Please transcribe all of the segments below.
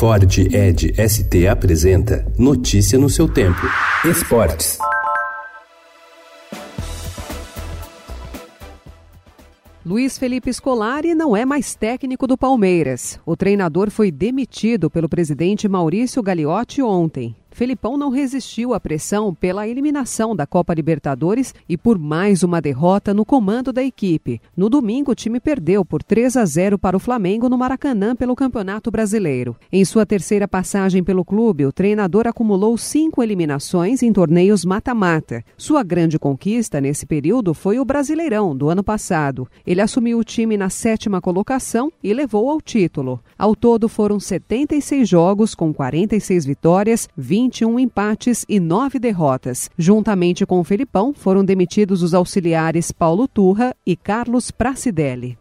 Ford Ed ST apresenta Notícia no seu tempo. Esportes. Luiz Felipe Scolari não é mais técnico do Palmeiras. O treinador foi demitido pelo presidente Maurício Gagliotti ontem. Felipão não resistiu à pressão pela eliminação da Copa Libertadores e por mais uma derrota no comando da equipe. No domingo, o time perdeu por 3 a 0 para o Flamengo no Maracanã pelo Campeonato Brasileiro. Em sua terceira passagem pelo clube, o treinador acumulou cinco eliminações em torneios mata-mata. Sua grande conquista nesse período foi o Brasileirão do ano passado. Ele assumiu o time na sétima colocação e levou ao título. Ao todo, foram 76 jogos com 46 vitórias, 20 21 empates e 9 derrotas. Juntamente com o Felipão, foram demitidos os auxiliares Paulo Turra e Carlos Pracidelli.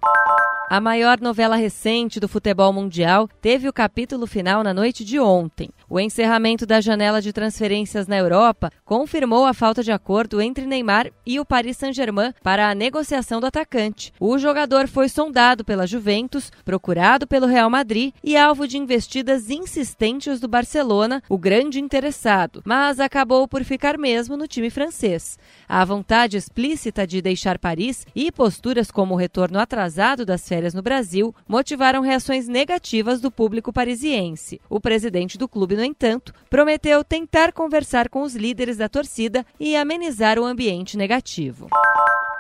A maior novela recente do futebol mundial teve o capítulo final na noite de ontem. O encerramento da janela de transferências na Europa confirmou a falta de acordo entre Neymar e o Paris Saint-Germain para a negociação do atacante. O jogador foi sondado pela Juventus, procurado pelo Real Madrid e alvo de investidas insistentes do Barcelona, o grande interessado, mas acabou por ficar mesmo no time francês. A vontade explícita de deixar Paris e posturas como o retorno atrasado das férias no Brasil motivaram reações negativas do público parisiense. O presidente do clube no entanto, prometeu tentar conversar com os líderes da torcida e amenizar o ambiente negativo.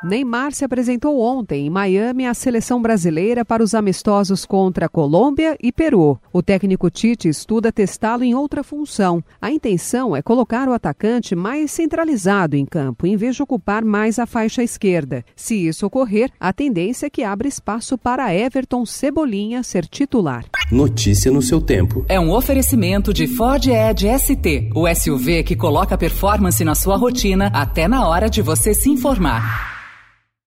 Neymar se apresentou ontem em Miami à seleção brasileira para os amistosos contra Colômbia e Peru. O técnico Tite estuda testá-lo em outra função. A intenção é colocar o atacante mais centralizado em campo, em vez de ocupar mais a faixa esquerda. Se isso ocorrer, a tendência é que abra espaço para Everton Cebolinha ser titular. Notícia no seu tempo. É um oferecimento de Ford Edge ST, o SUV que coloca performance na sua rotina até na hora de você se informar.